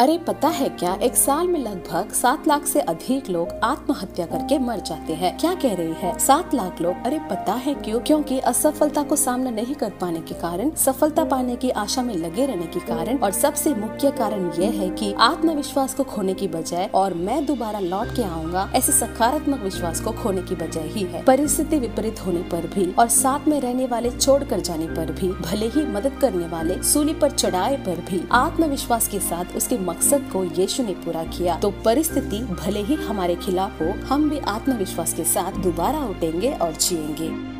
अरे, पता है क्या? एक साल में लगभग सात लाख से अधिक लोग आत्महत्या करके मर जाते हैं। क्या कह रही है? सात लाख लोग? अरे, पता है क्यों? क्योंकि असफलता को सामना नहीं कर पाने के कारण, सफलता पाने की आशा में लगे रहने के कारण, और सबसे मुख्य कारण यह है कि आत्मविश्वास को खोने की बजाय, और मैं दोबारा लौट के आऊँगा, ऐसे सकारात्मक विश्वास को खोने की बजाय ही है। परिस्थिति विपरीत होने पर भी, और साथ में रहने वाले छोड़ कर जाने पर भी, भले ही मदद करने वाले, सूली पर चढ़ाए पर भी, आत्मविश्वास के साथ उसके मकसद को यीशु ने पूरा किया। तो परिस्थिति भले ही हमारे खिलाफ हो, हम भी आत्मविश्वास के साथ दोबारा उठेंगे और जिएँगे।